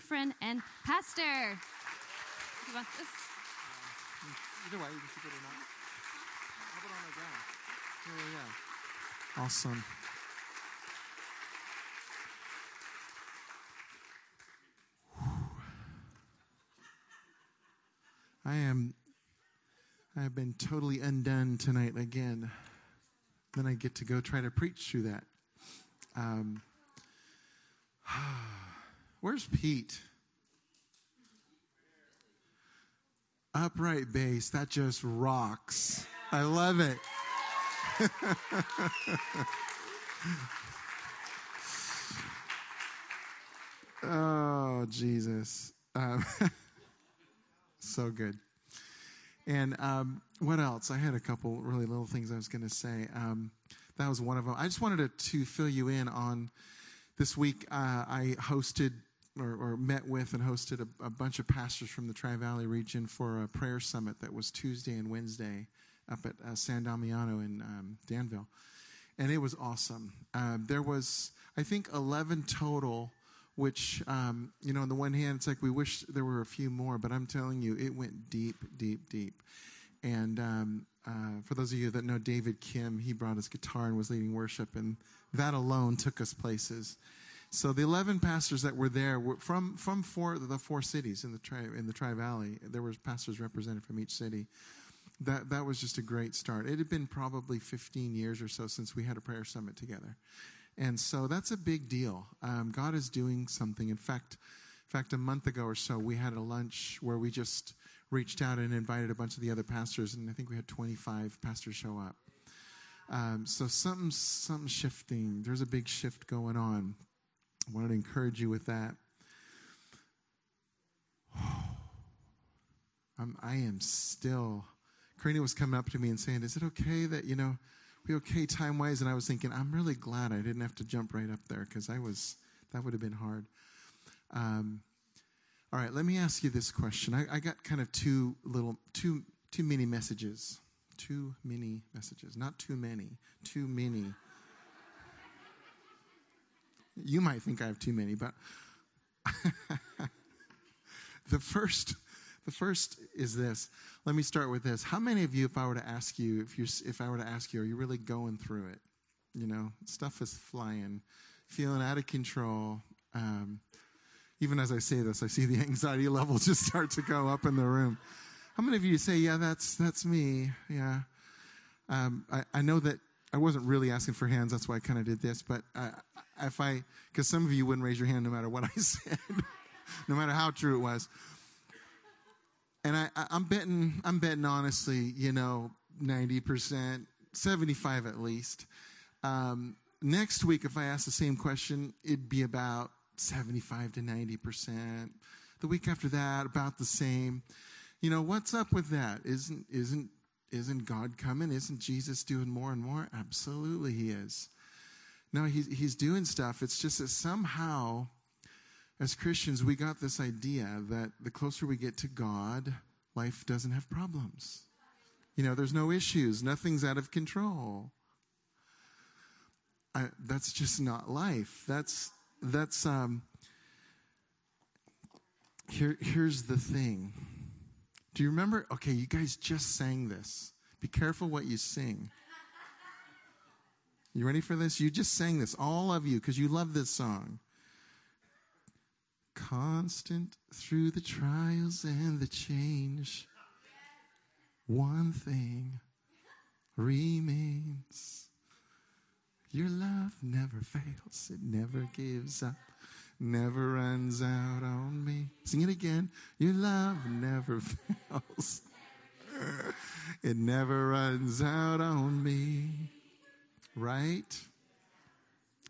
friend and pastor. You want this? Either way, you can keep it or not. How about on the ground? Yeah, yeah, yeah. Awesome. I am. I have been totally undone tonight again. Then I get to go try to preach through that. Um, where's Pete? Upright bass, that just rocks. I love it. oh, Jesus. Um, so good. And um, what else? I had a couple really little things I was going to say. Um, that was one of them. I just wanted to, to fill you in on this week. Uh, I hosted or, or, met with and hosted a, a, bunch of pastors from the Tri Valley region for a prayer summit that was Tuesday and Wednesday up at uh, San Damiano in um, Danville. And it was awesome. Um, there was, I think, 11 total, which, um, you know, on the one hand, it's like we wish there were a few more, but I'm telling you, it went deep, deep, deep. And um, uh, for those of you that know David Kim, he brought his guitar and was leading worship, and that alone took us places. So the 11 pastors that were there were from, from four, the four cities in the, tri, in the Tri Valley. There were pastors represented from each city. That, that was just a great start. It had been probably 15 years or so since we had a prayer summit together. And so that's a big deal. Um, God is doing something. In fact, in fact, a month ago or so, we had a lunch where we just reached out and invited a bunch of the other pastors, and I think we had 25 pastors show up. Um, so something's, something's shifting. There's a big shift going on. I wanted to encourage you with that. I'm, I am still. Karina was coming up to me and saying, "Is it okay that you know we okay time wise?" And I was thinking, I'm really glad I didn't have to jump right up there because I was that would have been hard. Um, all right, let me ask you this question. I, I got kind of two little, two, too many messages. Too many messages. Not too many. Too many. You might think I have too many, but the first the first is this. Let me start with this. How many of you, if I were to ask you, if you if I were to ask you, are you really going through it? You know, stuff is flying, feeling out of control. Um, even as I say this, I see the anxiety level just start to go up in the room. How many of you say, "Yeah, that's that's me"? Yeah. Um, I, I know that I wasn't really asking for hands. That's why I kind of did this. But uh, if I, because some of you wouldn't raise your hand no matter what I said, no matter how true it was. And I, I'm betting, I'm betting honestly, you know, 90%, 75 at least. Um, next week, if I ask the same question, it'd be about 75 to 90%. The week after that, about the same. You know, what's up with that? Isn't, isn't isn't God coming? Isn't Jesus doing more and more? Absolutely, He is. No, he's, he's doing stuff. It's just that somehow, as Christians, we got this idea that the closer we get to God, life doesn't have problems. You know, there's no issues, nothing's out of control. I, that's just not life. That's, that's, um, here, here's the thing do you remember? Okay, you guys just sang this. Be careful what you sing. You ready for this? You just sang this, all of you, because you love this song. Constant through the trials and the change, one thing remains. Your love never fails, it never gives up never runs out on me. Sing it again. Your love never fails. it never runs out on me. Right?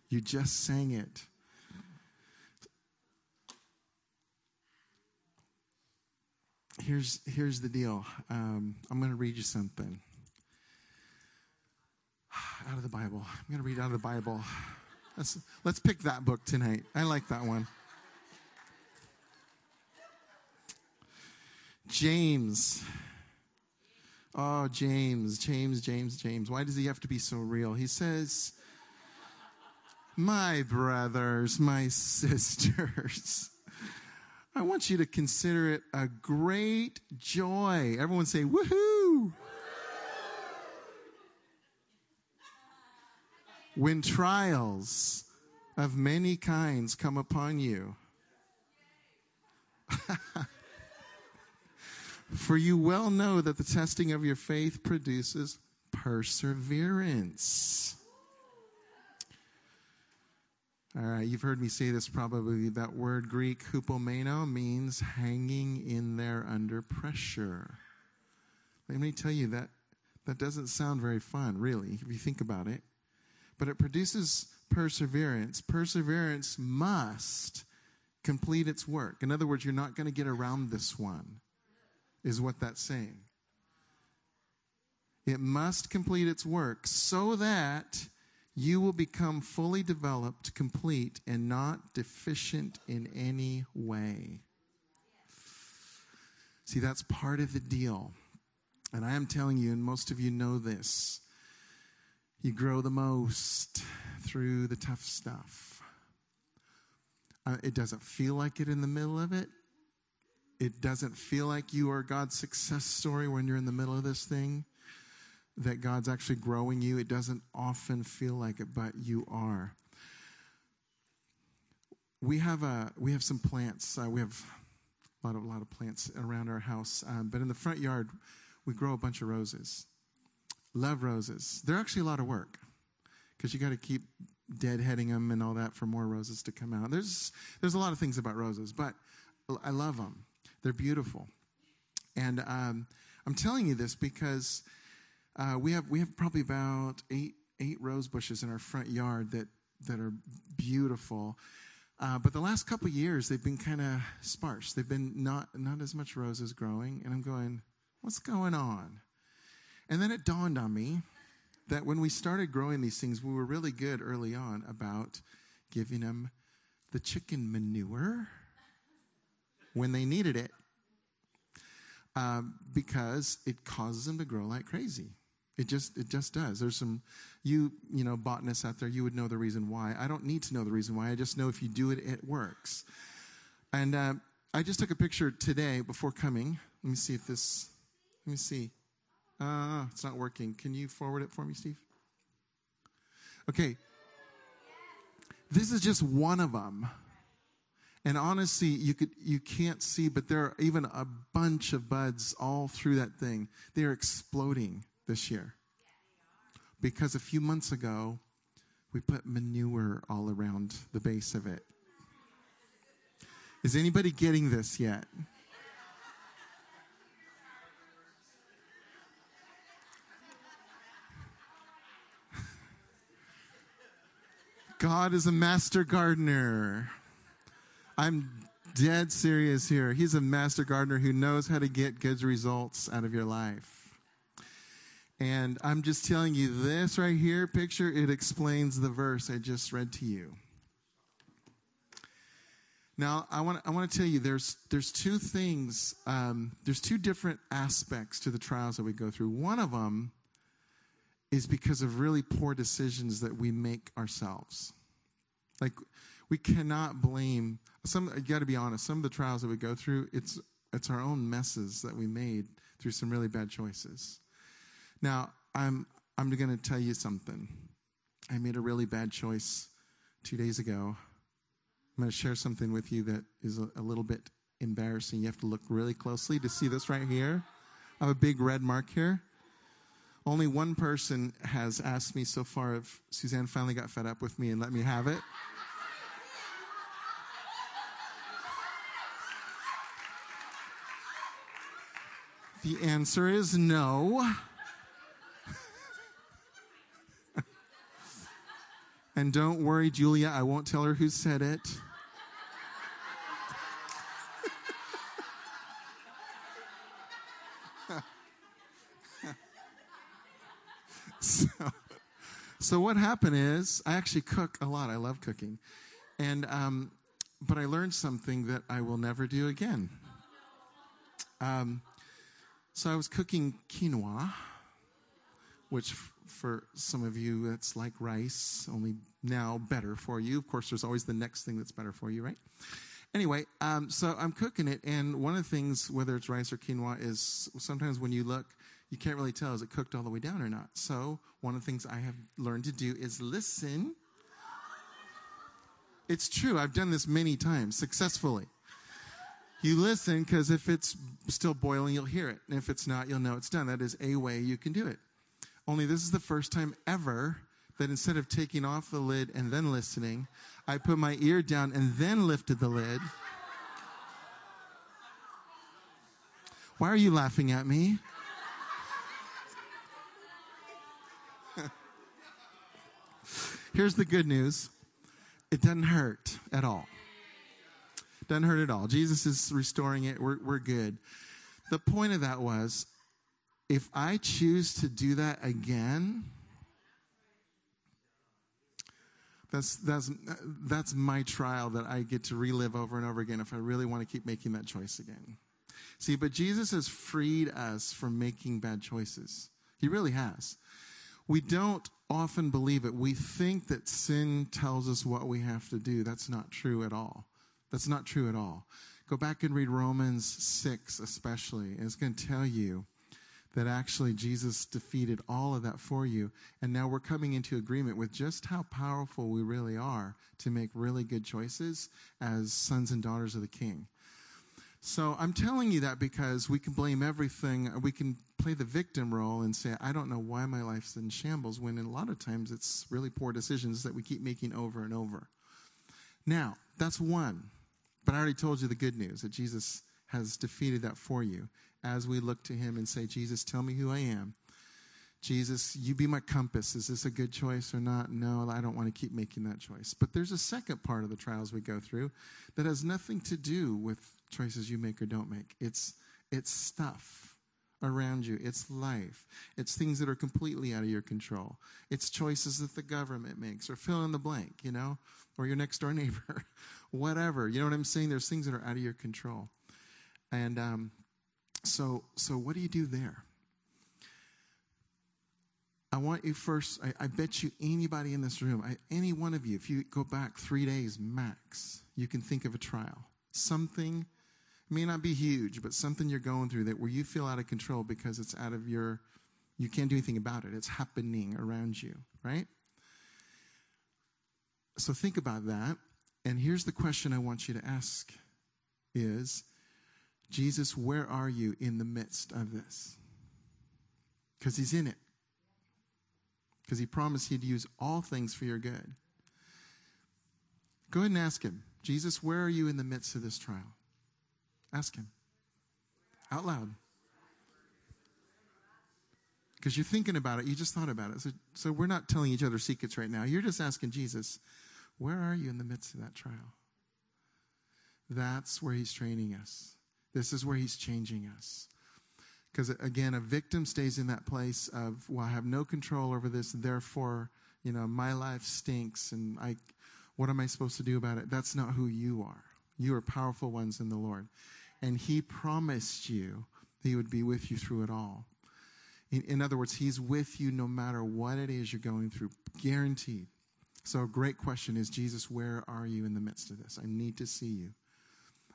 You just sang it. Here's, here's the deal. Um, I'm going to read you something out of the Bible. I'm going to read out of the Bible. Let's, let's pick that book tonight. I like that one. James. Oh, James, James, James, James. Why does he have to be so real? He says, My brothers, my sisters, I want you to consider it a great joy. Everyone say, woohoo! When trials of many kinds come upon you. For you well know that the testing of your faith produces perseverance. All right, you've heard me say this probably. That word Greek, hupomeno, means hanging in there under pressure. Let me tell you that that doesn't sound very fun, really, if you think about it. But it produces perseverance. Perseverance must complete its work. In other words, you're not going to get around this one, is what that's saying. It must complete its work so that you will become fully developed, complete, and not deficient in any way. See, that's part of the deal. And I am telling you, and most of you know this, you grow the most through the tough stuff. Uh, it doesn't feel like it in the middle of it. It doesn't feel like you are God's success story when you're in the middle of this thing that God's actually growing you. It doesn't often feel like it, but you are. We have a we have some plants. Uh, we have a lot of a lot of plants around our house, um, but in the front yard, we grow a bunch of roses. Love roses. They're actually a lot of work because you got to keep deadheading them and all that for more roses to come out. There's there's a lot of things about roses, but I love them. They're beautiful, and um, I'm telling you this because uh, we have we have probably about eight eight rose bushes in our front yard that that are beautiful. Uh, but the last couple years they've been kind of sparse. They've been not not as much roses growing, and I'm going, what's going on? And then it dawned on me that when we started growing these things, we were really good early on about giving them the chicken manure when they needed it. Um, because it causes them to grow like crazy. It just it just does. There's some you you know botanists out there. You would know the reason why. I don't need to know the reason why. I just know if you do it, it works. And uh, I just took a picture today before coming. Let me see if this. Let me see. Uh, it's not working. Can you forward it for me, Steve? Okay. This is just one of them. And honestly, you could you can't see, but there are even a bunch of buds all through that thing. They are exploding this year. Because a few months ago, we put manure all around the base of it. Is anybody getting this yet? God is a master gardener. I'm dead serious here. He's a master gardener who knows how to get good results out of your life. And I'm just telling you this right here picture, it explains the verse I just read to you. Now, I want, I want to tell you there's, there's two things, um, there's two different aspects to the trials that we go through. One of them is because of really poor decisions that we make ourselves. Like, we cannot blame some, you got to be honest, some of the trials that we go through, it's, it's our own messes that we made through some really bad choices. Now, I'm, I'm going to tell you something. I made a really bad choice two days ago. I'm going to share something with you that is a, a little bit embarrassing. You have to look really closely to see this right here. I have a big red mark here. Only one person has asked me so far if Suzanne finally got fed up with me and let me have it. The answer is no. And don't worry, Julia, I won't tell her who said it. so, so what happened is I actually cook a lot. I love cooking, and um, but I learned something that I will never do again. Um, so I was cooking quinoa, which for some of you, it's like rice, only now better for you. Of course, there's always the next thing that's better for you, right? Anyway, um, so I'm cooking it, and one of the things, whether it's rice or quinoa, is sometimes when you look, you can't really tell is it cooked all the way down or not. So one of the things I have learned to do is listen. It's true. I've done this many times successfully. You listen because if it's still boiling, you'll hear it. And if it's not, you'll know it's done. That is a way you can do it. Only this is the first time ever that instead of taking off the lid and then listening, I put my ear down and then lifted the lid. Why are you laughing at me? Here's the good news it doesn't hurt at all. Doesn't hurt at all. Jesus is restoring it. We're, we're good. The point of that was if I choose to do that again, that's, that's, that's my trial that I get to relive over and over again if I really want to keep making that choice again. See, but Jesus has freed us from making bad choices. He really has. We don't often believe it. We think that sin tells us what we have to do. That's not true at all. That's not true at all. Go back and read Romans 6, especially. And it's going to tell you that actually Jesus defeated all of that for you. And now we're coming into agreement with just how powerful we really are to make really good choices as sons and daughters of the King. So I'm telling you that because we can blame everything. We can play the victim role and say, I don't know why my life's in shambles, when a lot of times it's really poor decisions that we keep making over and over. Now, that's one. But I already told you the good news that Jesus has defeated that for you as we look to him and say, Jesus, tell me who I am. Jesus, you be my compass. Is this a good choice or not? No, I don't want to keep making that choice. But there's a second part of the trials we go through that has nothing to do with choices you make or don't make. It's, it's stuff around you. It's life. It's things that are completely out of your control. It's choices that the government makes or fill in the blank, you know, or your next door neighbor, whatever. You know what I'm saying? There's things that are out of your control. And um, so, so what do you do there? I want you first, I, I, bet you anybody in this room, I, any one of you, if you go back three days max, you can think of a trial. Something, may not be huge, but something you're going through that where you feel out of control because it's out of your, you can't do anything about it. It's happening around you, right? So think about that. And here's the question I want you to ask is, Jesus, where are you in the midst of this? Because he's in it. Because he promised he'd use all things for your good. Go ahead and ask him, Jesus, where are you in the midst of this trial? Ask him out loud. Because you're thinking about it, you just thought about it. So, so we're not telling each other secrets right now. You're just asking Jesus, where are you in the midst of that trial? That's where he's training us. This is where he's changing us. Because again, a victim stays in that place of, well, I have no control over this, therefore, you know, my life stinks, and I, what am I supposed to do about it? That's not who you are. You are powerful ones in the Lord. And he promised you he would be with you through it all. In, in other words, he's with you no matter what it is you're going through, guaranteed. So, a great question is Jesus, where are you in the midst of this? I need to see you.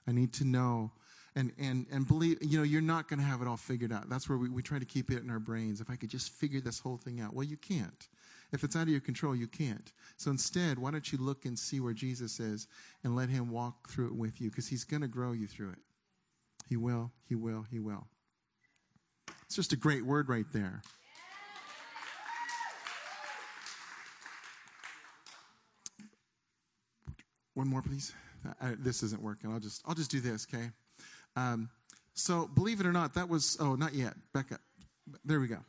I need to know. And and and believe you know you're not going to have it all figured out. That's where we, we try to keep it in our brains. If i could just figure this whole thing out. Well you can't. If it's out of your control you can't. So instead why don't you look and see where jesus is and let him walk through it with you because he's going to grow you through it. He will he will he will. It's just a great word right there one more please I, this isn't working i'll just i'll just do this okay um, so believe it or not, that was oh not yet. Back up. There we go.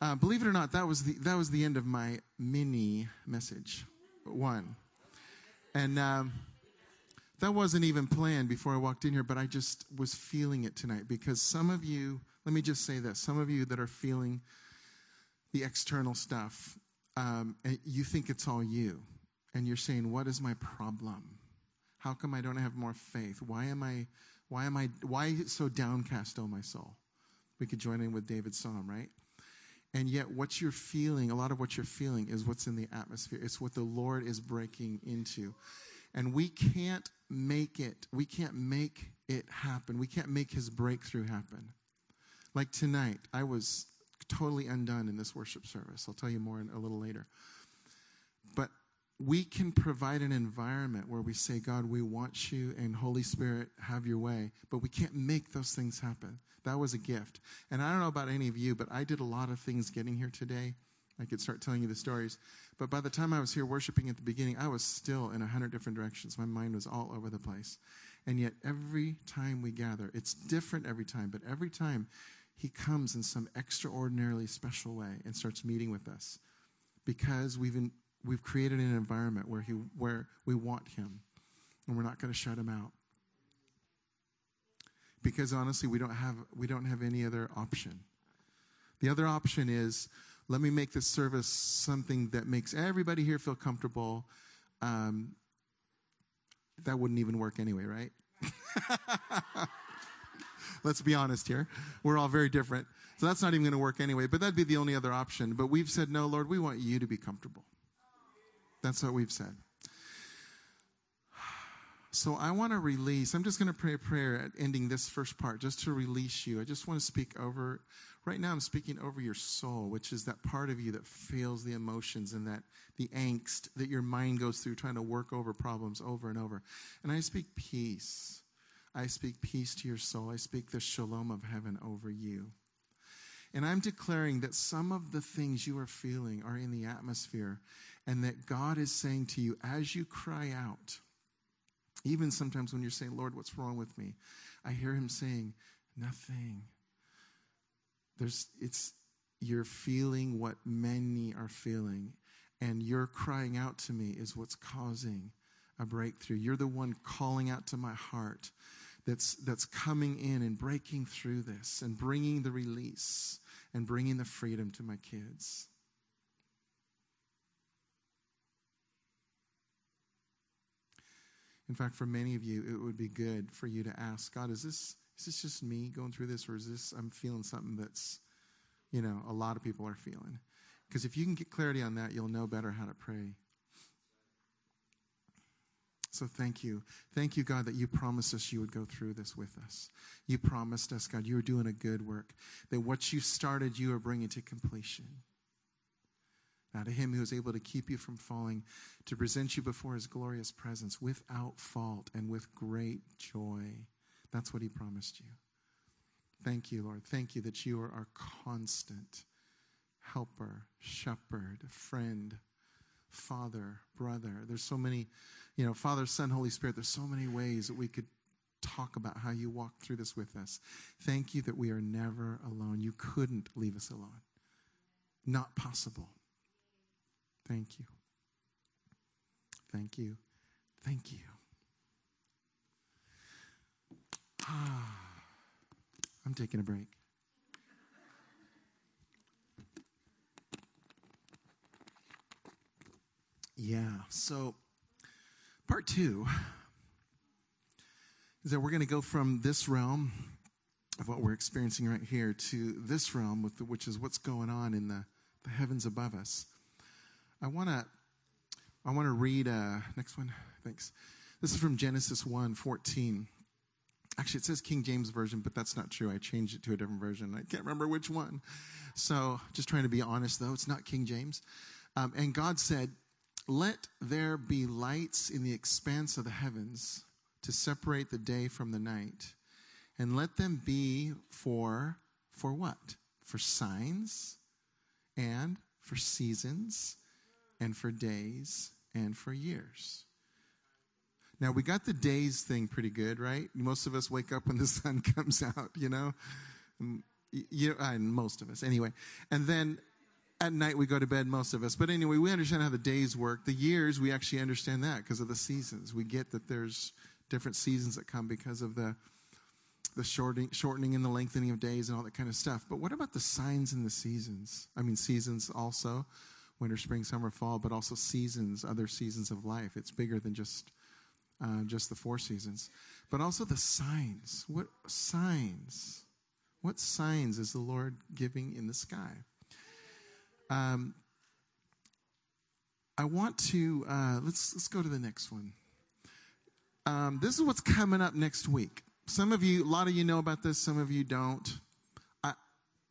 Uh, believe it or not, that was the that was the end of my mini message, one, and um, that wasn't even planned before I walked in here, but I just was feeling it tonight because some of you, let me just say this, some of you that are feeling the external stuff, um, you think it's all you, and you're saying, "What is my problem? How come I don't have more faith? Why am I?" Why am I why so downcast, O my soul? We could join in with David's psalm, right? And yet what you're feeling, a lot of what you're feeling is what's in the atmosphere. It's what the Lord is breaking into. And we can't make it. We can't make it happen. We can't make his breakthrough happen. Like tonight, I was totally undone in this worship service. I'll tell you more in, a little later. We can provide an environment where we say, God, we want you, and Holy Spirit, have your way. But we can't make those things happen. That was a gift. And I don't know about any of you, but I did a lot of things getting here today. I could start telling you the stories. But by the time I was here worshiping at the beginning, I was still in a hundred different directions. My mind was all over the place. And yet, every time we gather, it's different every time, but every time he comes in some extraordinarily special way and starts meeting with us because we've, in, we've created an environment where, he, where we want him and we're not going to shut him out. Because honestly, we don't, have, we don't have any other option. The other option is let me make this service something that makes everybody here feel comfortable. Um, that wouldn't even work anyway, right? Let's be honest here. We're all very different. So that's not even going to work anyway, but that'd be the only other option. But we've said, no, Lord, we want you to be comfortable. That's what we've said. So I want to release, I'm just going to pray a prayer at ending this first part, just to release you. I just want to speak over, right now I'm speaking over your soul, which is that part of you that feels the emotions and that the angst that your mind goes through trying to work over problems over and over. And I speak peace. I speak peace to your soul. I speak the shalom of heaven over you. And I'm declaring that some of the things you are feeling are in the atmosphere, and that God is saying to you as you cry out, even sometimes when you're saying, Lord, what's wrong with me? I hear him saying, Nothing. There's it's you're feeling what many are feeling, and your crying out to me is what's causing a breakthrough. You're the one calling out to my heart that's, that's coming in and breaking through this and bringing the release and bringing the freedom to my kids. In fact, for many of you, it would be good for you to ask God, is this, is this just me going through this, or is this, I'm feeling something that's, you know, a lot of people are feeling? Because if you can get clarity on that, you'll know better how to pray. So thank you. Thank you, God, that you promised us you would go through this with us. You promised us, God, you were doing a good work, that what you started, you are bringing to completion. Now, to him who is able to keep you from falling, to present you before his glorious presence without fault and with great joy. That's what he promised you. Thank you, Lord. Thank you that you are our constant helper, shepherd, friend, father, brother. There's so many you know, Father, Son, Holy Spirit, there's so many ways that we could talk about how you walked through this with us. Thank you that we are never alone. You couldn't leave us alone. Not possible. Thank you. Thank you. Thank you. Ah, I'm taking a break. Yeah, so Part two is that we're going to go from this realm of what we're experiencing right here to this realm, the, which is what's going on in the, the heavens above us. I want to I want to read uh, next one. Thanks. This is from Genesis 1 14. Actually, it says King James Version, but that's not true. I changed it to a different version. I can't remember which one. So, just trying to be honest, though, it's not King James. Um, and God said, let there be lights in the expanse of the heavens to separate the day from the night. And let them be for, for what? For signs and for seasons and for days and for years. Now, we got the days thing pretty good, right? Most of us wake up when the sun comes out, you know? You, uh, most of us, anyway. And then at night we go to bed, most of us. But anyway, we understand how the days work. The years, we actually understand that because of the seasons. We get that there's different seasons that come because of the the shortening and the lengthening of days and all that kind of stuff. But what about the signs and the seasons? I mean, seasons also, winter, spring, summer, fall, but also seasons, other seasons of life. It's bigger than just uh, just the four seasons, but also the signs. What signs? What signs is the Lord giving in the sky? Um, I want to uh, let's let's go to the next one. um, this is what's coming up next week. Some of you, a lot of you know about this, some of you don't. I,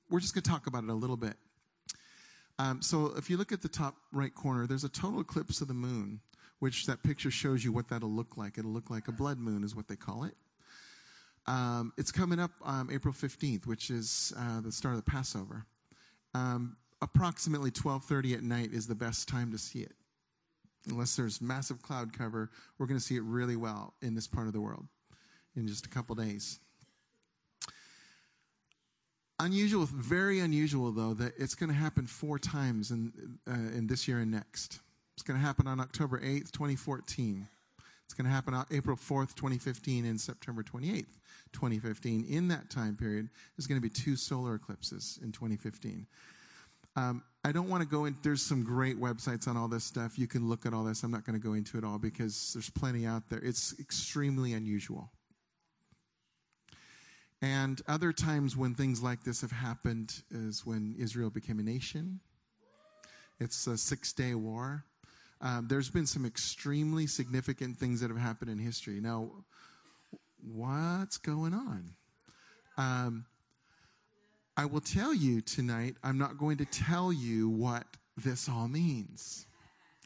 we're just going to talk about it a little bit. Um, so if you look at the top right corner, there's a total eclipse of the moon, which that picture shows you what that'll look like. It'll look like a blood moon, is what they call it. Um, it's coming up um, April 15th, which is uh, the start of the Passover. Um, approximately 12:30 at night is the best time to see it. Unless there's massive cloud cover, we're going to see it really well in this part of the world in just a couple days. Unusual, very unusual though, that it's going to happen four times in, uh, in this year and next. It's going to happen on October 8th, 2014. It's going to happen on April 4th, 2015, and September 28th, 2015. In that time period, there's going to be two solar eclipses in 2015. Um, I don't want to go in. There's some great websites on all this stuff. You can look at all this. I'm not going to go into it all because there's plenty out there. It's extremely unusual. And other times when things like this have happened is when Israel became a nation. It's a six day war. Um, there's been some extremely significant things that have happened in history. Now, what's going on? Um, I will tell you tonight, I'm not going to tell you what this all means.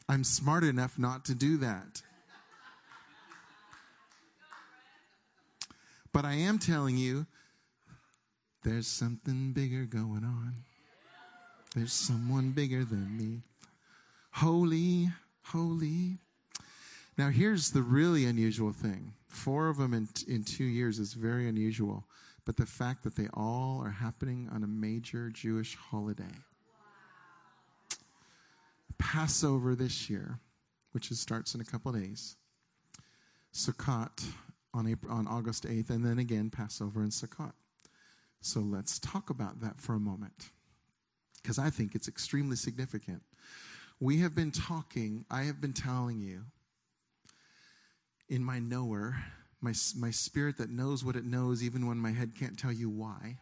I'm smart enough not to do that. But I am telling you, there's something bigger going on. There's someone bigger than me. Holy, holy. Now, here's the really unusual thing four of them in, in two years is very unusual, but the fact that they all are happening on a major Jewish holiday. Passover this year, which is, starts in a couple days. Sukkot on, April, on August 8th, and then again Passover and Sukkot. So let's talk about that for a moment, because I think it's extremely significant. We have been talking, I have been telling you in my knower, my, my spirit that knows what it knows, even when my head can't tell you why,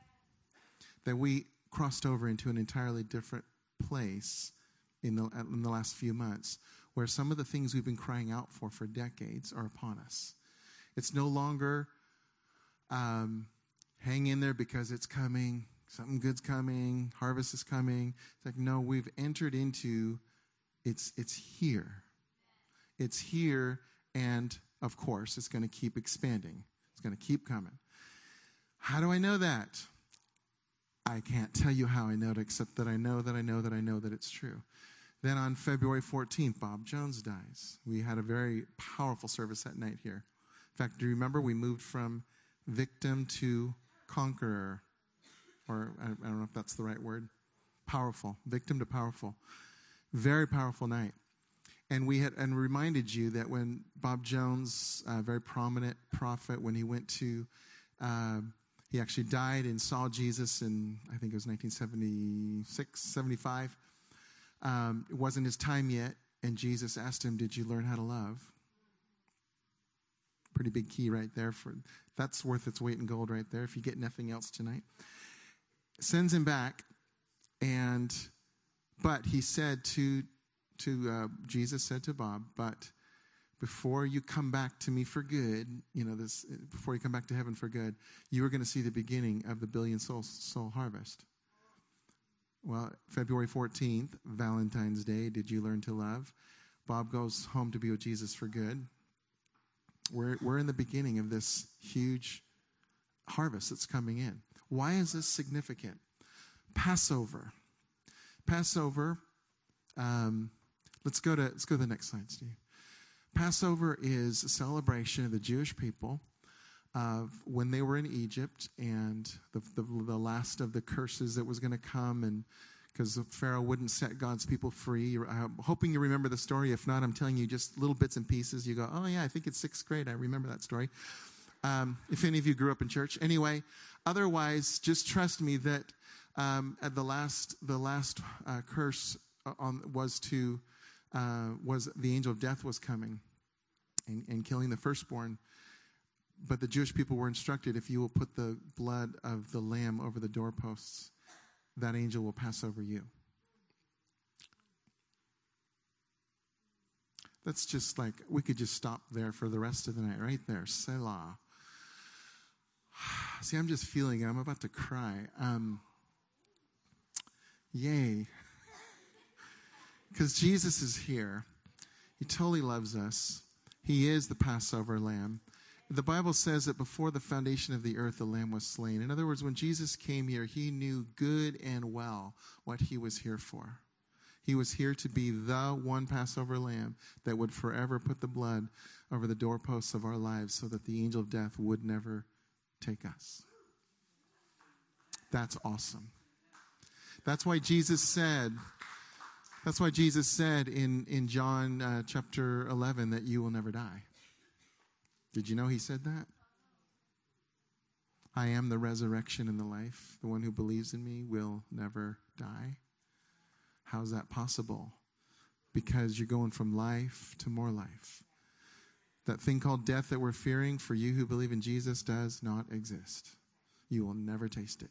that we crossed over into an entirely different place in the, in the last few months, where some of the things we've been crying out for for decades are upon us. It's no longer um, hang in there because it's coming, something good's coming, harvest is coming. It's like, no, we've entered into it's it's here. It's here, and of course, it's going to keep expanding. It's going to keep coming. How do I know that? I can't tell you how I know it, except that I know that I know that I know that it's true. Then on February 14th, Bob Jones dies. We had a very powerful service that night here. In fact, do you remember we moved from victim to conqueror? Or I don't know if that's the right word. Powerful. Victim to powerful. Very powerful night. And we had and reminded you that when Bob Jones, a very prominent prophet, when he went to, uh, he actually died and saw Jesus in, I think it was 1976, 75. Um, it wasn't his time yet. And Jesus asked him, Did you learn how to love? Pretty big key right there. For That's worth its weight in gold right there if you get nothing else tonight. Sends him back. And, but he said to to uh, Jesus said to Bob, but before you come back to me for good, you know this. Before you come back to heaven for good, you are going to see the beginning of the billion soul soul harvest. Well, February fourteenth, Valentine's Day. Did you learn to love? Bob goes home to be with Jesus for good. We're we're in the beginning of this huge harvest that's coming in. Why is this significant? Passover. Passover. Um, Let's go to let's go to the next slide, Steve. Passover is a celebration of the Jewish people of when they were in Egypt and the, the, the last of the curses that was going to come and because Pharaoh wouldn't set God's people free. I'm hoping you remember the story. If not, I'm telling you just little bits and pieces. You go, oh yeah, I think it's sixth grade. I remember that story. Um, if any of you grew up in church, anyway. Otherwise, just trust me that um, at the last the last uh, curse on was to uh, was the angel of death was coming and, and killing the firstborn. But the Jewish people were instructed if you will put the blood of the lamb over the doorposts, that angel will pass over you. That's just like, we could just stop there for the rest of the night, right there. Selah. See, I'm just feeling it. I'm about to cry. Um, yay. Because Jesus is here. He totally loves us. He is the Passover lamb. The Bible says that before the foundation of the earth, the lamb was slain. In other words, when Jesus came here, he knew good and well what he was here for. He was here to be the one Passover lamb that would forever put the blood over the doorposts of our lives so that the angel of death would never take us. That's awesome. That's why Jesus said, that's why Jesus said in, in John uh, chapter 11 that you will never die. Did you know he said that? I am the resurrection and the life. The one who believes in me will never die. How's that possible? Because you're going from life to more life. That thing called death that we're fearing for you who believe in Jesus does not exist. You will never taste it.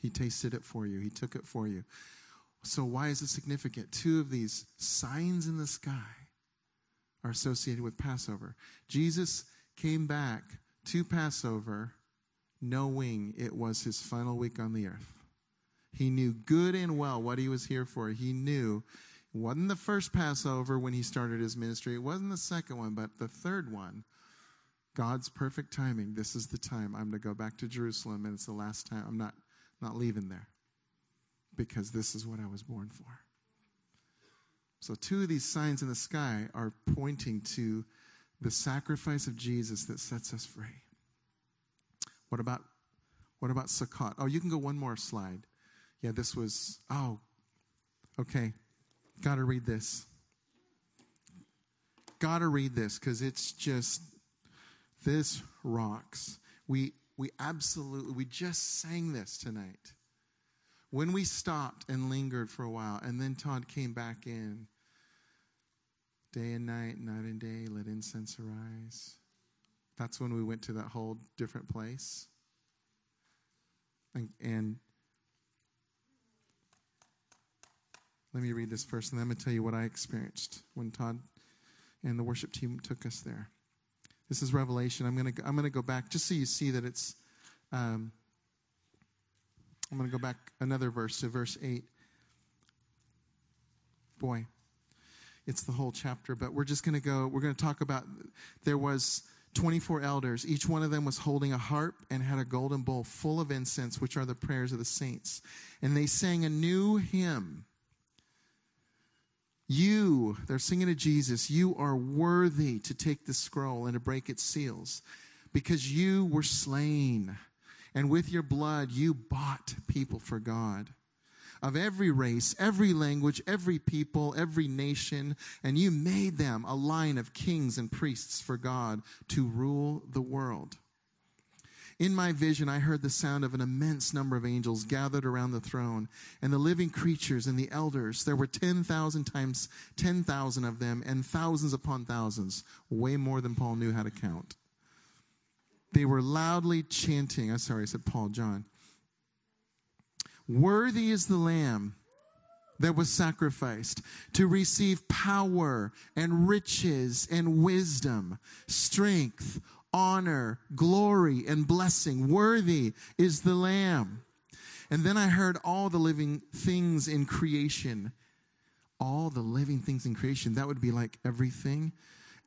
He tasted it for you, He took it for you. So, why is it significant? Two of these signs in the sky are associated with Passover. Jesus came back to Passover knowing it was his final week on the earth. He knew good and well what he was here for. He knew it wasn't the first Passover when he started his ministry, it wasn't the second one, but the third one. God's perfect timing. This is the time I'm going to go back to Jerusalem, and it's the last time. I'm not, not leaving there because this is what I was born for. So, two of these signs in the sky are pointing to the sacrifice of Jesus that sets us free. What about what about Sukkot? Oh, you can go one more slide. Yeah, this was oh, okay. Got to read this. Got to read this because it's just this rocks. We we absolutely we just sang this tonight. When we stopped and lingered for a while, and then Todd came back in, day and night, night and day, let incense arise. That's when we went to that whole different place. And, and let me read this first, and then I'm going to tell you what I experienced when Todd and the worship team took us there. This is Revelation. I'm going to I'm going to go back just so you see that it's. Um, I'm going to go back another verse to verse 8. Boy, it's the whole chapter, but we're just going to go, we're going to talk about there was 24 elders. Each one of them was holding a harp and had a golden bowl full of incense, which are the prayers of the saints. And they sang a new hymn. You, they're singing to Jesus, you are worthy to take the scroll and to break its seals because you were slain and with your blood, you bought people for God of every race, every language, every people, every nation, and you made them a line of kings and priests for God to rule the world. In my vision, I heard the sound of an immense number of angels gathered around the throne, and the living creatures and the elders. There were 10,000 times 10,000 of them, and thousands upon thousands, way more than Paul knew how to count they were loudly chanting. I'm sorry, I said Paul, John. Worthy is the Lamb that was sacrificed to receive power and riches and wisdom, strength, honor, glory, and blessing. Worthy is the Lamb. And then I heard all the living things in creation. All the living things in creation. That would be like everything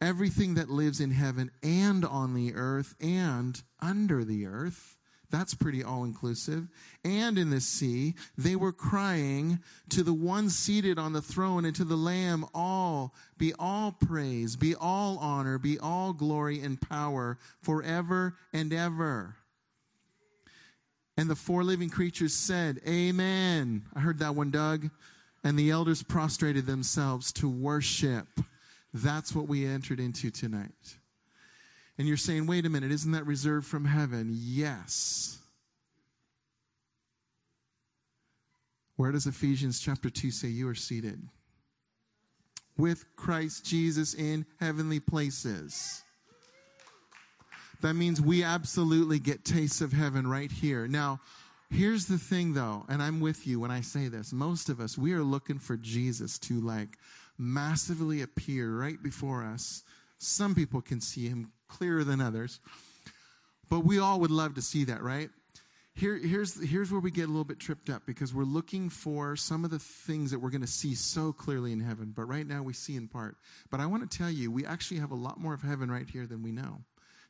everything that lives in heaven and on the earth and under the earth. That's pretty all inclusive. And in the sea, they were crying to the one seated on the throne and to the Lamb, all be all praise, be all honor, be all glory and power forever and ever. And the four living creatures said, Amen. I heard that one, Doug. And the elders prostrated themselves to worship. That's what we entered into tonight. And you're saying, wait a minute, isn't that reserved from heaven? Yes. Where does Ephesians chapter 2 say you are seated? With Christ Jesus in heavenly places. That means we absolutely get tastes of heaven right here. Now, here's the thing though, and I'm with you when I say this. Most of us, we are looking for Jesus to like massively appear right before us. Some people can see him clearer than others, but we all would love to see that, right? Here, here's, here's where we get a little bit tripped up because we're looking for some of the things that we're going to see so clearly in heaven, but right now we see in part. But I want to tell you, we actually have a lot more of heaven right here than we know.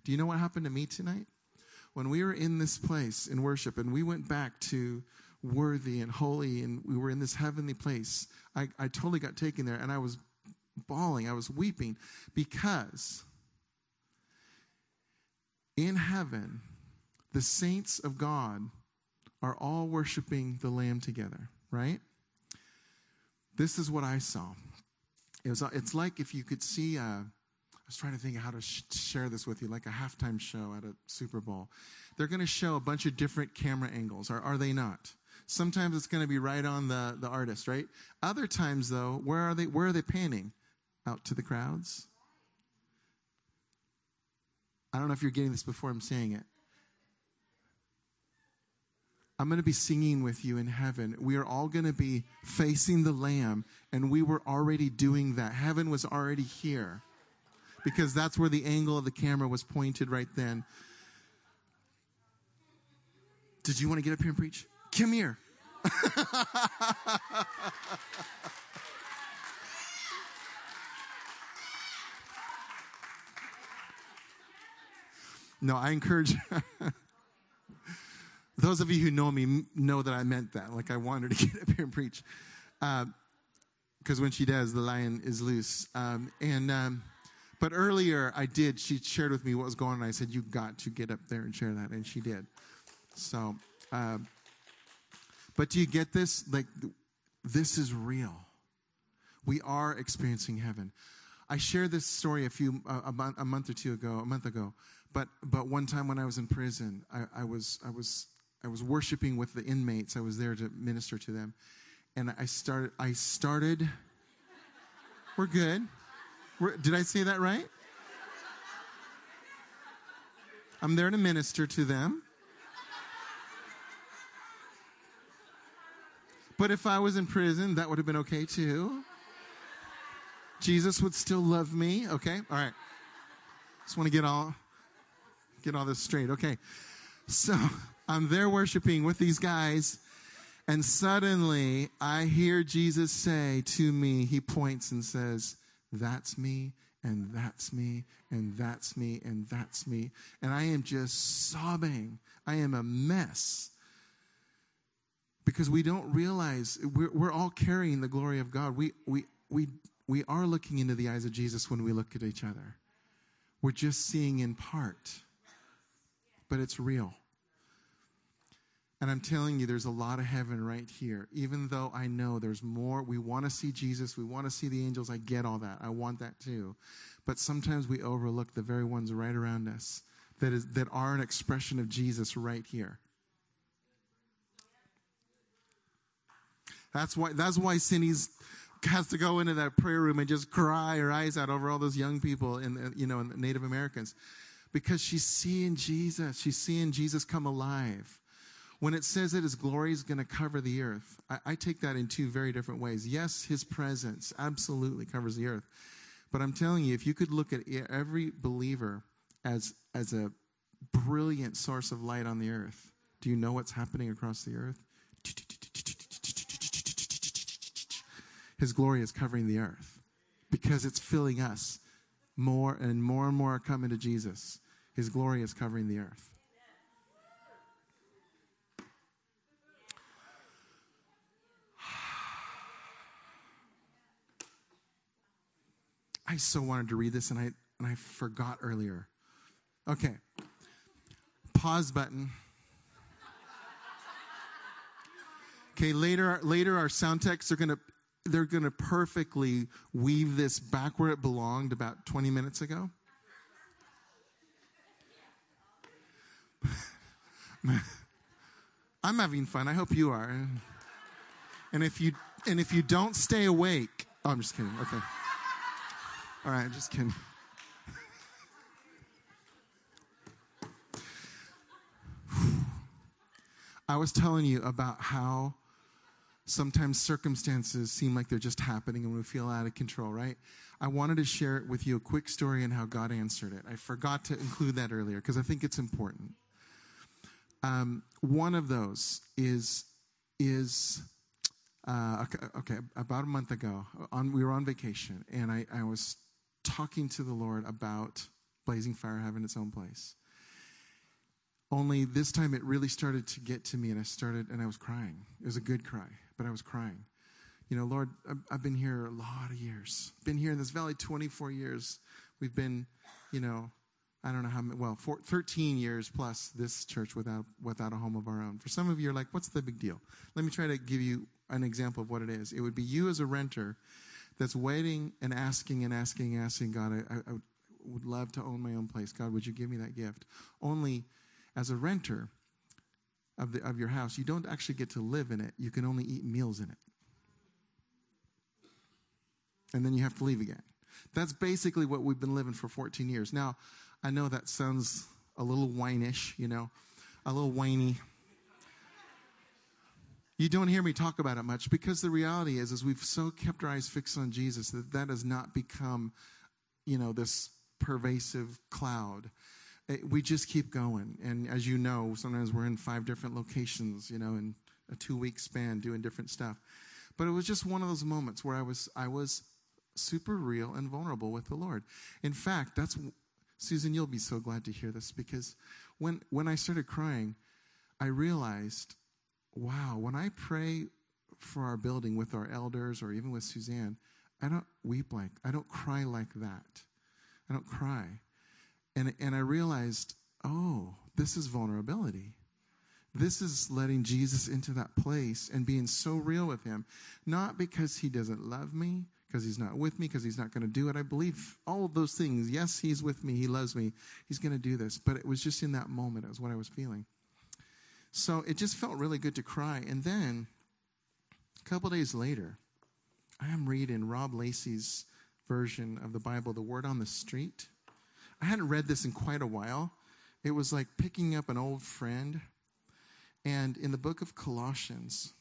Do you know what happened to me tonight? When we were in this place in worship and we went back to worthy and holy and we were in this heavenly place, I, I totally got taken there and I was bawling, I was weeping because in heaven, the saints of God are all worshiping the Lamb together, right? This is what I saw. It was, it's like if you could see, uh, I was trying to think of how to sh- share this with you, like a halftime show at a Super Bowl. They're going to show a bunch of different camera angles, or are they not? Sometimes it's going to be right on the, the artist, right? Other times, though, where are they? Where are they panning? Out to the crowds. I don't know if you're getting this before I'm saying it. I'm going to be singing with you in heaven. We are all going to be facing the Lamb, and we were already doing that. Heaven was already here because that's where the angle of the camera was pointed right then. Did you want to get up here and preach? Come here. no, I encourage. Those of you who know me know that I meant that. Like I wanted to get up here and preach. Because uh, when she does, the lion is loose. Um, and um, but earlier I did. She shared with me what was going on. I said, "You got to get up there and share that," and she did. So, uh, but do you get this? Like, this is real. We are experiencing heaven. I shared this story a few uh, a, month, a month or two ago, a month ago. But but one time when I was in prison, I, I was I was I was worshiping with the inmates. I was there to minister to them. And I started, I started, we're good. We're, did I say that right? I'm there to minister to them. But if I was in prison, that would have been okay too. Jesus would still love me. Okay, all right. Just want to get all get all this straight. Okay, so I'm there worshiping with these guys, and suddenly I hear Jesus say to me, He points and says, That's me, and that's me, and that's me, and that's me. And I am just sobbing. I am a mess. Because we don't realize we're, we're all carrying the glory of God. We, we, we, we are looking into the eyes of Jesus when we look at each other. We're just seeing in part, but it's real. And I'm telling you, there's a lot of heaven right here. Even though I know there's more, we want to see Jesus, we want to see the angels. I get all that. I want that too. But sometimes we overlook the very ones right around us that, is, that are an expression of Jesus right here. That's why, that's why Cindy's has to go into that prayer room and just cry her eyes out over all those young people and uh, you know Native Americans because she's seeing Jesus. She's seeing Jesus come alive when it says that his glory is going to cover the earth, I, I, take that in two very different ways. Yes, his presence absolutely covers the earth. But I'm telling you, if you could look at every believer as, as a brilliant source of light on the earth, do you know what's happening across the earth? His glory is covering the earth because it's filling us. More and more and more are coming to Jesus. His glory is covering the earth. I so wanted to read this and I and I forgot earlier. Okay. Pause button. Okay, later later our sound techs are gonna they're gonna perfectly weave this back where it belonged about 20 minutes ago. I'm having fun. I hope you are. And if you and if you don't stay awake, oh, I'm just kidding. Okay. All right, I'm just kidding. I was telling you about how sometimes circumstances seem like they're just happening and we feel out of control, right? I wanted to share with you a quick story and how God answered it. I forgot to include that earlier because I think it's important. Um, one of those is is uh, okay. About a month ago, on we were on vacation, and I, I was talking to the Lord about blazing fire having its own place. Only this time, it really started to get to me, and I started, and I was crying. It was a good cry, but I was crying. You know, Lord, I've been here a lot of years. Been here in this valley 24 years. We've been, you know, I don't know how many, well, four, 13 years plus this church without, without a home of our own. For some of you, you're like, what's the big deal? Let me try to give you an example of what it is. It would be you as a renter that's waiting and asking and asking and asking God, I, I, I would love to own my own place. God, would you give me that gift? Only as a renter of, the, of your house, you don't actually get to live in it. You can only eat meals in it. And then you have to leave again. That's basically what we've been living for 14 years. Now, I know that sounds a little whinish, you know, a little whiny. You don't hear me talk about it much because the reality is, is we've so kept our eyes fixed on Jesus that that has not become, you know, this pervasive cloud. It, we just keep going. And as you know, sometimes we're in five different locations, you know, in a two week span doing different stuff. But it was just one of those moments where I was, I was super real and vulnerable with the Lord. In fact, that's Susan, you'll be so glad to hear this because when, when I started crying, I realized, wow, when I pray for our building with our elders or even with Suzanne, I don't weep like, I don't cry like that. I don't cry. And, and I realized, oh, this is vulnerability. This is letting Jesus into that place and being so real with him. Not because he doesn't love me, because he's not with me, because he's not going to do it. I believe all of those things. Yes, he's with me. He loves me. He's going to do this. But it was just in that moment. It was what I was feeling. So it just felt really good to cry. And then a couple days later, I am reading Rob Lacey's version of the Bible, The Word on the Street. I hadn't read this in quite a while. It was like picking up an old friend. And in the book of Colossians,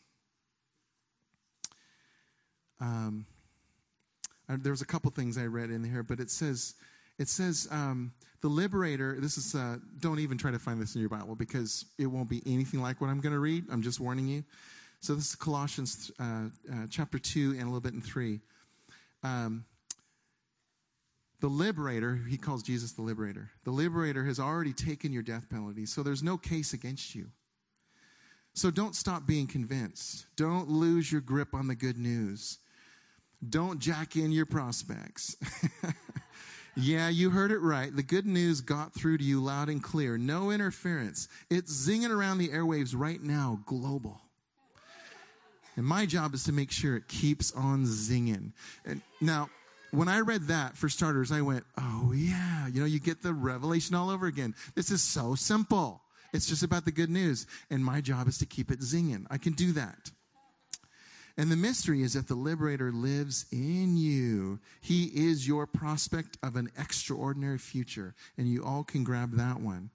um, uh, there's a couple things I read in here, but it says, it says, um, the liberator, this is, uh, don't even try to find this in your Bible because it won't be anything like what I'm going to read. I'm just warning you. So this is Colossians uh, uh, chapter 2 and a little bit in 3. Um, the liberator, he calls Jesus the liberator. The liberator has already taken your death penalty, so there's no case against you. So don't stop being convinced. Don't lose your grip on the good news. Don't jack in your prospects. yeah, you heard it right. The good news got through to you loud and clear. No interference. It's zinging around the airwaves right now, global. And my job is to make sure it keeps on zinging. And now, when I read that, for starters, I went, oh, yeah, you know, you get the revelation all over again. This is so simple. It's just about the good news. And my job is to keep it zinging. I can do that. And the mystery is that the liberator lives in you. He is your prospect of an extraordinary future. And you all can grab that one.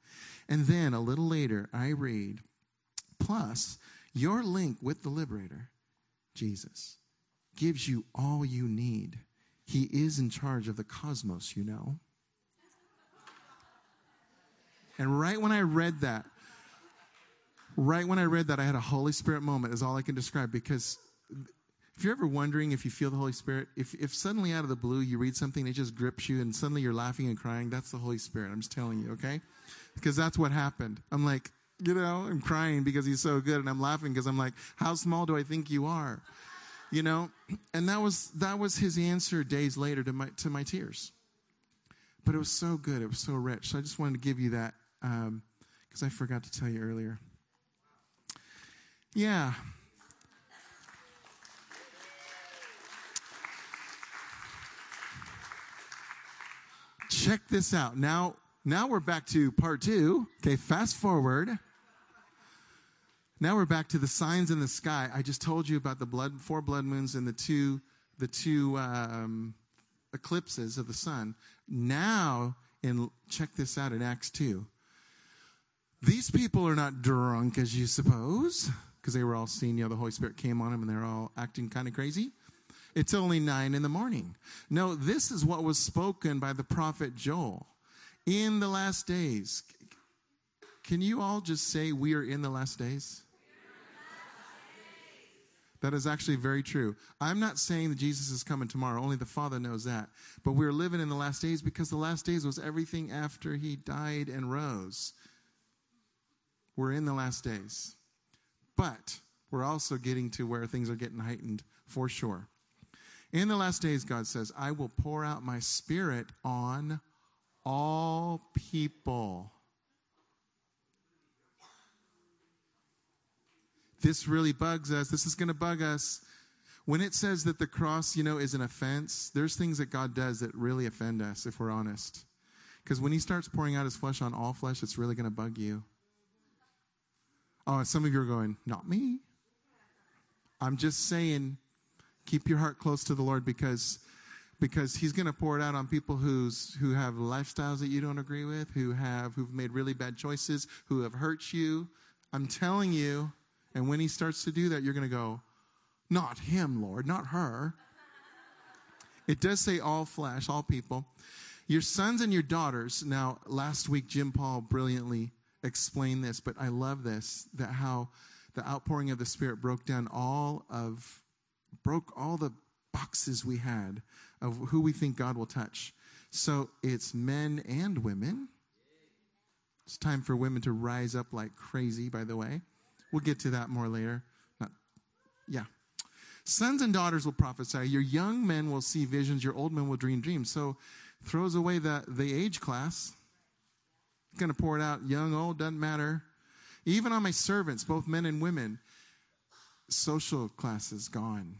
And then a little later, I read, plus your link with the liberator, Jesus, gives you all you need. He is in charge of the cosmos, you know. And right when I read that, right when I read that, I had a Holy Spirit moment, is all I can describe, because if you're ever wondering if you feel the Holy Spirit, if, if suddenly out of the blue you read something, it just grips you and suddenly you're laughing and crying, that's the Holy Spirit. I'm just telling you, okay? Because that's what happened. I'm like, you know, I'm crying because he's so good and I'm laughing because I'm like, how small do I think you are? You know? And that was, that was his answer days later to my, to my tears. But it was so good. It was so rich. So I just wanted to give you that because um, I forgot to tell you earlier. Yeah. Check this out. Now, now we're back to part two. Okay, fast forward. Now we're back to the signs in the sky. I just told you about the blood, four blood moons and the two, the two um, eclipses of the sun. Now, in check this out in Acts two. These people are not drunk as you suppose. because they were all seeing, you know, the Holy Spirit came on them and they're all acting kind of crazy. It's only nine in the morning. No, this is what was spoken by the prophet Joel in the last days. Can you all just say we are in the last days? That is actually very true. I'm not saying that Jesus is coming tomorrow, only the Father knows that. But we're living in the last days because the last days was everything after he died and rose. We're in the last days. But we're also getting to where things are getting heightened for sure. In the last days, God says, I will pour out my spirit on all people. This really bugs us. This is going to bug us. When it says that the cross, you know, is an offense, there's things that God does that really offend us if we're honest. Because when he starts pouring out his flesh on all flesh, it's really going to bug you. Oh, some of you are going, not me. I'm just saying, keep your heart close to the Lord because because he's going to pour it out on people who's who have lifestyles that you don't agree with, who have who've made really bad choices, who have hurt you. I'm telling you, and when he starts to do that, you're going to go, not him, Lord, not her. It does say all flesh, all people. Your sons and your daughters. Now, last week, Jim Paul brilliantly explained this, but I love this that how the outpouring of the Spirit broke down all of, broke all the boxes we had of who we think God will touch. So it's men and women. It's time for women to rise up like crazy, by the way. We'll get to that more later. Not, yeah. Sons and daughters will prophesy. Your young men will see visions. Your old men will dream dreams. So throws away the, the age class. Going to pour it out. Young, old, doesn't matter. Even on my servants, both men and women, social classes gone.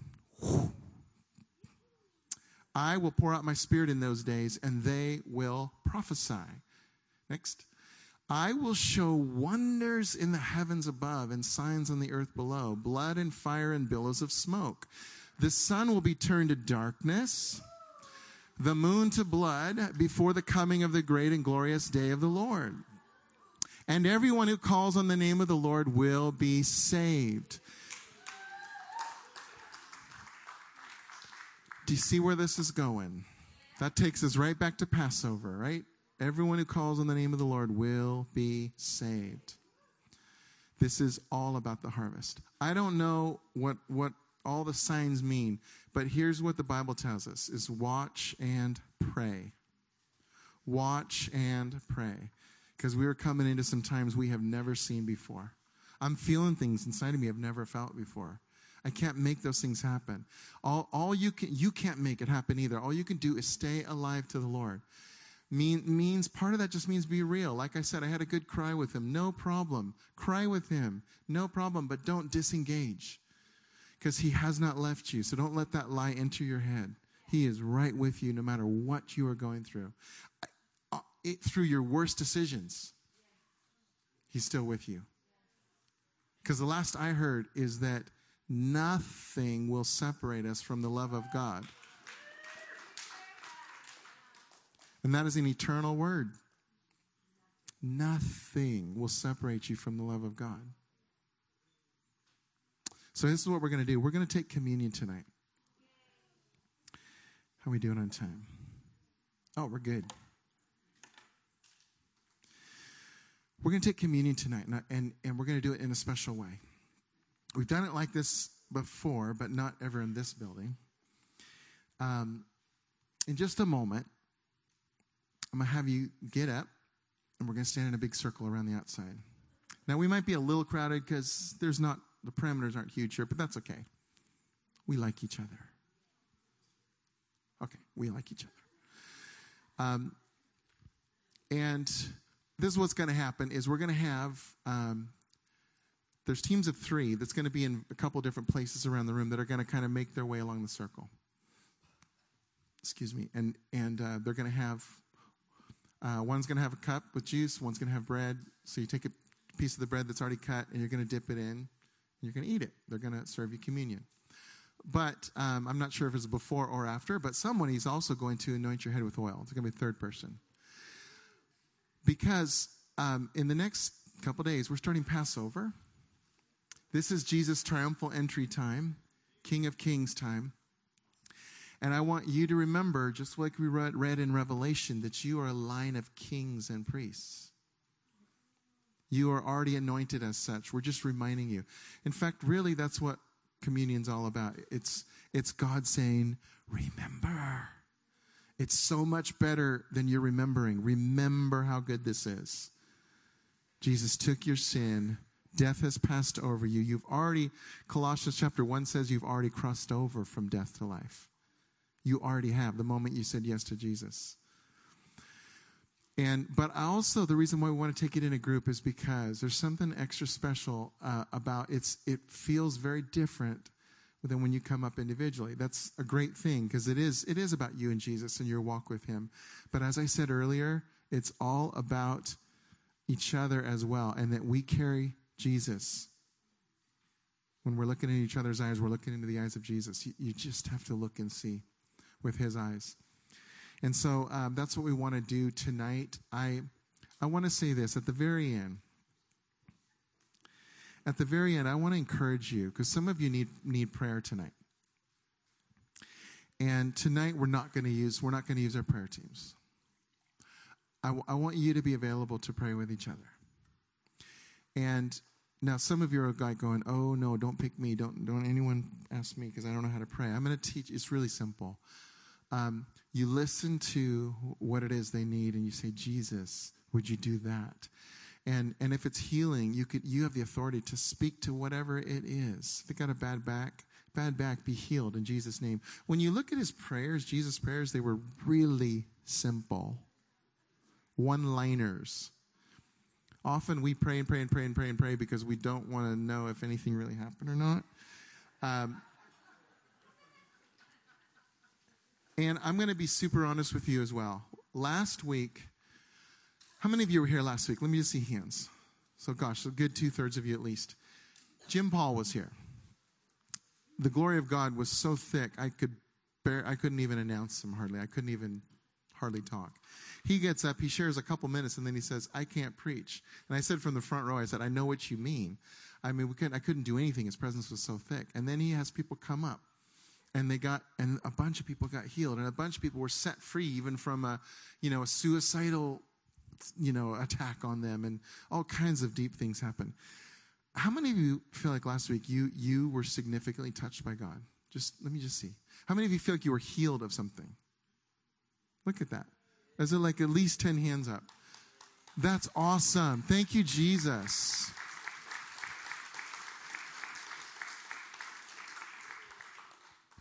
I will pour out my spirit in those days, and they will prophesy. Next. I will show wonders in the heavens above and signs on the earth below blood and fire and billows of smoke. The sun will be turned to darkness, the moon to blood before the coming of the great and glorious day of the Lord. And everyone who calls on the name of the Lord will be saved. Do you see where this is going? That takes us right back to Passover, right? Everyone who calls on the name of the Lord will be saved. This is all about the harvest. I don't know what, what all the signs mean, but here's what the Bible tells us is watch and pray. Watch and pray. Because we are coming into some times we have never seen before. I'm feeling things inside of me I've never felt before. I can't make those things happen. All, all you can, you can't make it happen either. All you can do is stay alive to the Lord mean, means part of that just means be real. Like I said, I had a good cry with him. No problem. Cry with him. No problem. But don't disengage because he has not left you. So don't let that lie enter your head. He is right with you no matter what you are going through. Uh, it, through your worst decisions, he's still with you. Because the last I heard is that nothing will separate us from the love of God. And that is an eternal word. Nothing will separate you from the love of God. So, this is what we're going to do. We're going to take communion tonight. How are we doing on time? Oh, we're good. We're going to take communion tonight, and, and, and we're going to do it in a special way. We've done it like this before, but not ever in this building. Um, in just a moment, I'm going to have you get up and we're going to stand in a big circle around the outside. Now, we might be a little crowded because there's not, the parameters aren't huge here, but that's okay. We like each other. Okay, we like each other. Um, and this is what's going to happen is we're going to have um, there's teams of three that's going to be in a couple different places around the room that are going to kind of make their way along the circle excuse me and and uh, they're going to have uh, one's going to have a cup with juice, one's going to have bread. So you take a piece of the bread that's already cut and you're going to dip it in and you're going to eat it. They're going to serve you communion. But um, I'm not sure if it's before or after, but someone is also going to anoint your head with oil. It's going to be a third person. Because um, in the next couple days, we're starting Passover. This is Jesus' triumphal entry time, King of Kings time. And I want you to remember, just like we read, read in Revelation, that you are a line of kings and priests. You are already anointed as such. We're just reminding you. In fact, really, that's what communion's all about. It's, it's God saying, Remember. It's so much better than you're remembering. Remember how good this is. Jesus took your sin. Death has passed over you. You've already, Colossians chapter 1 says you've already crossed over from death to life. You already have the moment you said yes to Jesus. And but also the reason why we want to take it in a group is because there's something extra special uh, about it's. It feels very different than when you come up individually. That's a great thing because it is it is about you and Jesus and your walk with Him. But as I said earlier, it's all about each other as well, and that we carry Jesus. When we're looking at each other's eyes, we're looking into the eyes of Jesus. You, you just have to look and see with His eyes. And so um, that's what we want to do tonight. I, I want to say this at the very end. At the very end, I want to encourage you because some of you need, need prayer tonight. And tonight, we're not going to use we're not going to use our prayer teams. I, w- I want you to be available to pray with each other. And now, some of you are like going, "Oh no, don't pick me! Don't don't anyone ask me because I don't know how to pray." I'm going to teach. It's really simple um, you listen to what it is they need and you say, Jesus, would you do that? And, and if it's healing, you could, you have the authority to speak to whatever it is. If they got a bad back, bad back, be healed in Jesus' name. When you look at his prayers, Jesus' prayers, they were really simple. One liners. Often we pray and pray and pray and pray and pray because we don't want to know if anything really happened or not. Um, And I'm going to be super honest with you as well. Last week, how many of you were here last week? Let me just see hands. So, gosh, a good two thirds of you at least. Jim Paul was here. The glory of God was so thick, I could bear, I couldn't even announce him hardly. I couldn't even hardly talk. He gets up, he shares a couple minutes, and then he says, I can't preach. And I said from the front row, I said, I know what you mean. I mean, we couldn't, I couldn't do anything. His presence was so thick. And then he has people come up and they got and a bunch of people got healed and a bunch of people were set free even from a you know a suicidal you know attack on them and all kinds of deep things happen how many of you feel like last week you you were significantly touched by god just let me just see how many of you feel like you were healed of something look at that is it like at least 10 hands up that's awesome thank you jesus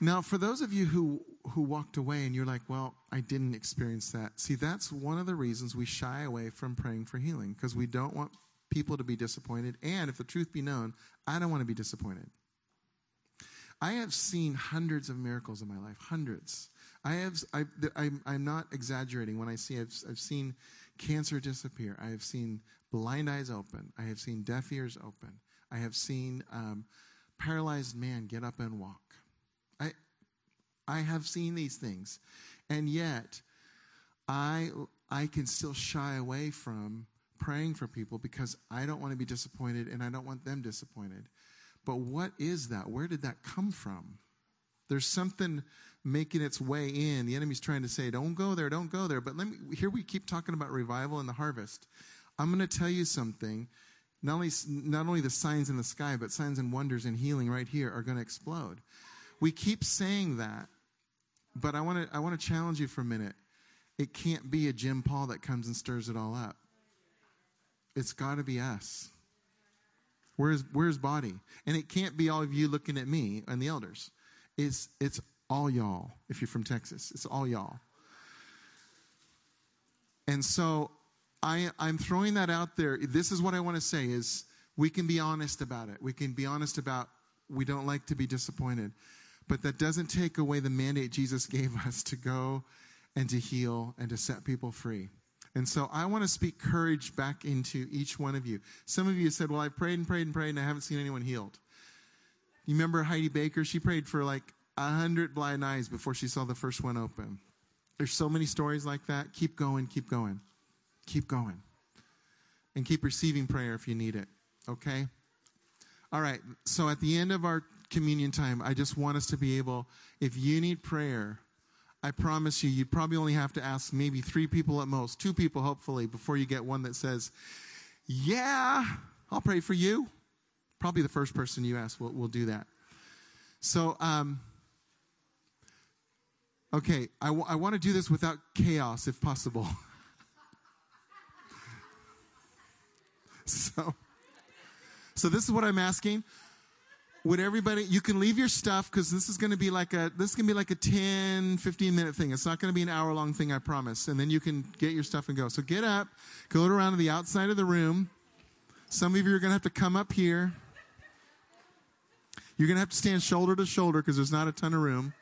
Now, for those of you who, who walked away and you're like, well, I didn't experience that. See, that's one of the reasons we shy away from praying for healing because we don't want people to be disappointed. And if the truth be known, I don't want to be disappointed. I have seen hundreds of miracles in my life, hundreds. I have, I, I'm, I'm not exaggerating when I see, I've, I've seen cancer disappear. I have seen blind eyes open. I have seen deaf ears open. I have seen um, paralyzed man get up and walk. I, I have seen these things. And yet, I, I can still shy away from praying for people because I don't want to be disappointed and I don't want them disappointed. But what is that? Where did that come from? There's something making its way in. The enemy's trying to say, don't go there, don't go there. But let me, here we keep talking about revival and the harvest. I'm going to tell you something. Not only, not only the signs in the sky, but signs and wonders and healing right here are going to explode. We keep saying that, but I want to I want to challenge you for a minute. It can't be a Jim Paul that comes and stirs it all up. It's got to be us. Where's where's body? And it can't be all of you looking at me and the elders. It's it's all y'all. If you're from Texas, it's all y'all. And so I I'm throwing that out there. This is what I want to say is we can be honest about it. We can be honest about we don't like to be disappointed. But that doesn't take away the mandate Jesus gave us to go and to heal and to set people free. And so I want to speak courage back into each one of you. Some of you said, Well, I prayed and prayed and prayed and I haven't seen anyone healed. You remember Heidi Baker? She prayed for like a hundred blind eyes before she saw the first one open. There's so many stories like that. Keep going, keep going, keep going. And keep receiving prayer if you need it. Okay? All right. So at the end of our communion time, I just want us to be able, if you need prayer, I promise you, you'd probably only have to ask maybe three people at most, two people hopefully, before you get one that says, Yeah, I'll pray for you. Probably the first person you ask will, will do that. So, um, okay, I, w- I want to do this without chaos if possible. so, so this is what I'm asking. Would everybody, you can leave your stuff because this is going to be like a, this is going to be like a 10, 15 minute thing. It's not going to be an hour long thing, I promise. And then you can get your stuff and go. So get up, go around to the outside of the room. Some of you are going to have to come up here. You're going to have to stand shoulder to shoulder because there's not a ton of room.